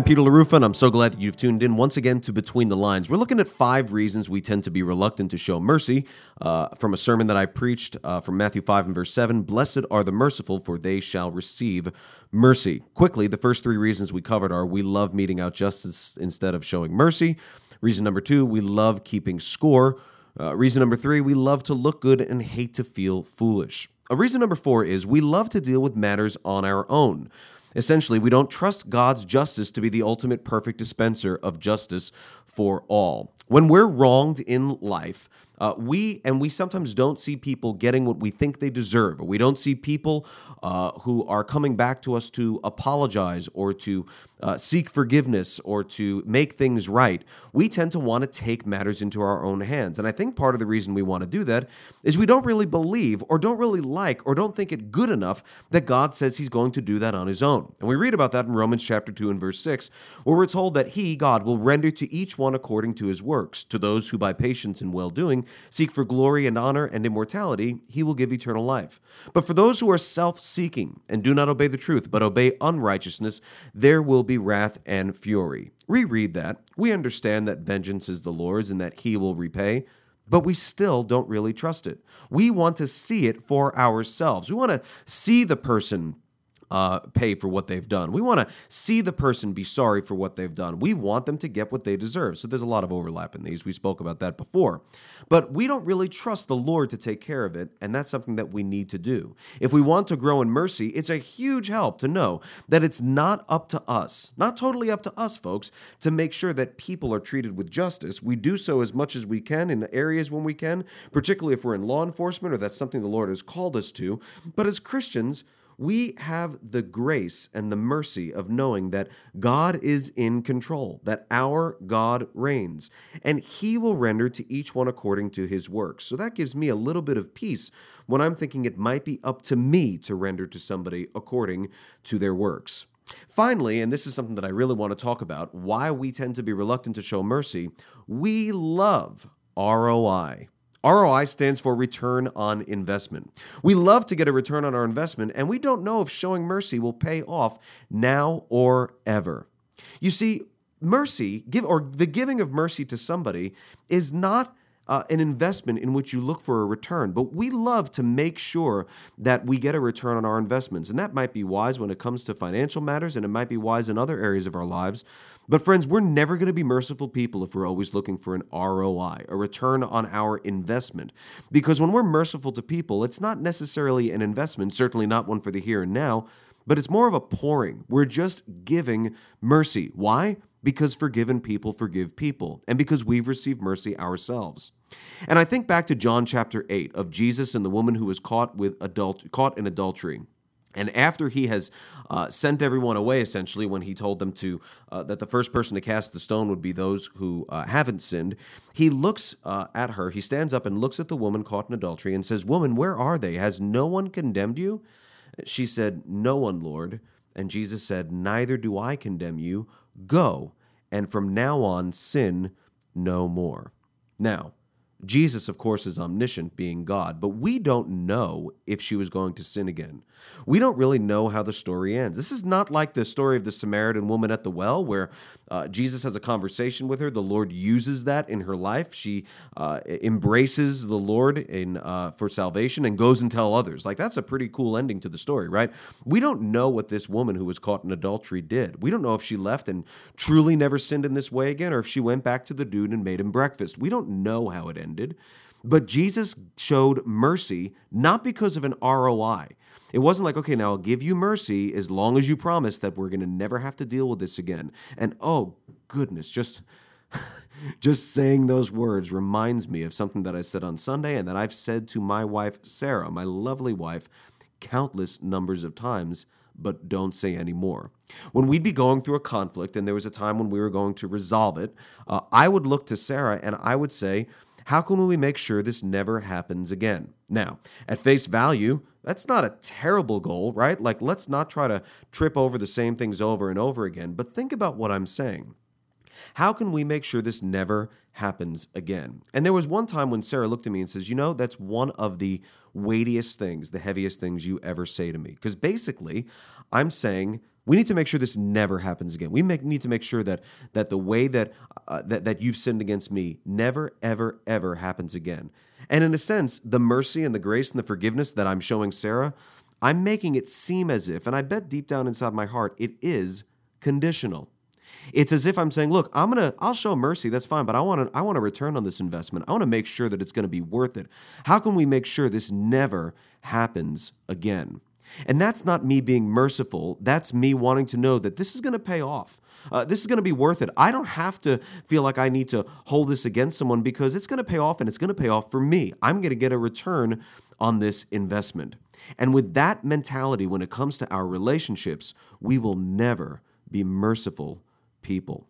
I'm Peter LaRuffa, and I'm so glad that you've tuned in once again to Between the Lines. We're looking at five reasons we tend to be reluctant to show mercy uh, from a sermon that I preached uh, from Matthew 5 and verse 7 Blessed are the merciful, for they shall receive mercy. Quickly, the first three reasons we covered are we love meting out justice instead of showing mercy. Reason number two, we love keeping score. Uh, reason number three, we love to look good and hate to feel foolish. A reason number four is we love to deal with matters on our own. Essentially, we don't trust God's justice to be the ultimate perfect dispenser of justice for all. When we're wronged in life, uh, we and we sometimes don't see people getting what we think they deserve, we don't see people uh, who are coming back to us to apologize or to uh, seek forgiveness or to make things right. We tend to want to take matters into our own hands, and I think part of the reason we want to do that is we don't really believe, or don't really like, or don't think it good enough that God says He's going to do that on His own. And we read about that in Romans chapter two and verse six, where we're told that He, God, will render to each one according to His works. To those who by patience and well doing seek for glory and honor and immortality, he will give eternal life. But for those who are self seeking and do not obey the truth, but obey unrighteousness, there will be wrath and fury. Reread that. We understand that vengeance is the Lord's and that he will repay but we still don't really trust it. We want to see it for ourselves. We want to see the person uh, pay for what they've done. We want to see the person be sorry for what they've done. We want them to get what they deserve. So there's a lot of overlap in these. We spoke about that before. But we don't really trust the Lord to take care of it, and that's something that we need to do. If we want to grow in mercy, it's a huge help to know that it's not up to us, not totally up to us, folks, to make sure that people are treated with justice. We do so as much as we can in areas when we can, particularly if we're in law enforcement or that's something the Lord has called us to. But as Christians, we have the grace and the mercy of knowing that God is in control, that our God reigns, and He will render to each one according to His works. So that gives me a little bit of peace when I'm thinking it might be up to me to render to somebody according to their works. Finally, and this is something that I really want to talk about why we tend to be reluctant to show mercy, we love ROI. ROI stands for return on investment. We love to get a return on our investment, and we don't know if showing mercy will pay off now or ever. You see, mercy, give or the giving of mercy to somebody is not uh, an investment in which you look for a return. But we love to make sure that we get a return on our investments. And that might be wise when it comes to financial matters, and it might be wise in other areas of our lives. But, friends, we're never going to be merciful people if we're always looking for an ROI, a return on our investment. Because when we're merciful to people, it's not necessarily an investment, certainly not one for the here and now, but it's more of a pouring. We're just giving mercy. Why? Because forgiven people forgive people, and because we've received mercy ourselves. And I think back to John chapter 8 of Jesus and the woman who was caught with adult caught in adultery. And after he has uh, sent everyone away, essentially, when he told them to uh, that the first person to cast the stone would be those who uh, haven't sinned, he looks uh, at her. He stands up and looks at the woman caught in adultery and says, "Woman, where are they? Has no one condemned you?" She said, "No one, Lord." And Jesus said, "Neither do I condemn you. Go, and from now on sin no more." Now, Jesus, of course, is omniscient, being God, but we don't know if she was going to sin again. We don't really know how the story ends. This is not like the story of the Samaritan woman at the well, where uh, Jesus has a conversation with her. The Lord uses that in her life. She uh, embraces the Lord in uh, for salvation and goes and tell others. Like that's a pretty cool ending to the story, right? We don't know what this woman who was caught in adultery did. We don't know if she left and truly never sinned in this way again, or if she went back to the dude and made him breakfast. We don't know how it ended. But Jesus showed mercy not because of an ROI. It wasn't like, okay, now I'll give you mercy as long as you promise that we're going to never have to deal with this again. And oh, goodness, just. just saying those words reminds me of something that I said on Sunday and that I've said to my wife, Sarah, my lovely wife, countless numbers of times, but don't say any more. When we'd be going through a conflict and there was a time when we were going to resolve it, uh, I would look to Sarah and I would say, how can we make sure this never happens again? Now, at face value, that's not a terrible goal, right? Like, let's not try to trip over the same things over and over again, but think about what I'm saying. How can we make sure this never happens again? And there was one time when Sarah looked at me and says, You know, that's one of the weightiest things, the heaviest things you ever say to me. Because basically, I'm saying We need to make sure this never happens again. We make, need to make sure that that the way that, uh, that that you've sinned against me never, ever, ever happens again. And in a sense, the mercy and the grace and the forgiveness that I'm showing Sarah, I'm making it seem as if, and I bet deep down inside my heart, it is conditional. It's as if I'm saying, look, I'm gonna, I'll show mercy, that's fine, but I want to, I want to return on this investment. I want to make sure that it's going to be worth it. How can we make sure this never happens again? And that's not me being merciful. That's me wanting to know that this is going to pay off. Uh, this is going to be worth it. I don't have to feel like I need to hold this against someone because it's going to pay off and it's going to pay off for me. I'm going to get a return on this investment. And with that mentality, when it comes to our relationships, we will never be merciful people.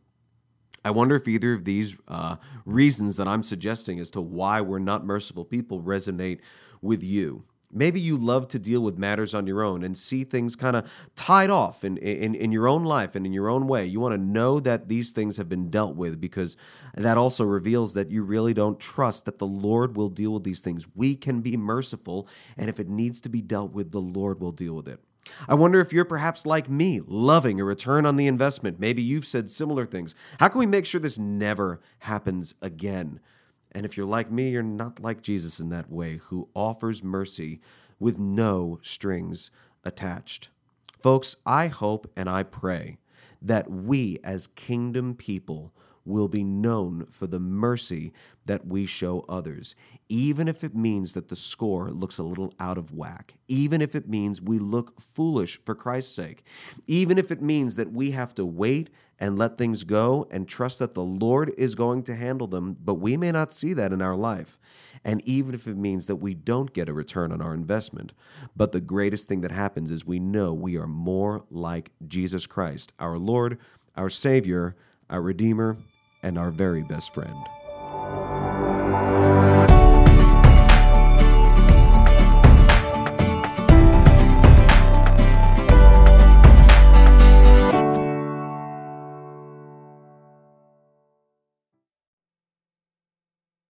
I wonder if either of these uh, reasons that I'm suggesting as to why we're not merciful people resonate with you. Maybe you love to deal with matters on your own and see things kind of tied off in, in, in your own life and in your own way. You want to know that these things have been dealt with because that also reveals that you really don't trust that the Lord will deal with these things. We can be merciful, and if it needs to be dealt with, the Lord will deal with it. I wonder if you're perhaps like me, loving a return on the investment. Maybe you've said similar things. How can we make sure this never happens again? And if you're like me, you're not like Jesus in that way, who offers mercy with no strings attached. Folks, I hope and I pray that we as kingdom people will be known for the mercy that we show others, even if it means that the score looks a little out of whack, even if it means we look foolish for Christ's sake, even if it means that we have to wait and let things go and trust that the Lord is going to handle them, but we may not see that in our life. And even if it means that we don't get a return on our investment, but the greatest thing that happens is we know we are more like Jesus Christ, our Lord, our Savior, our Redeemer, and our very best friend.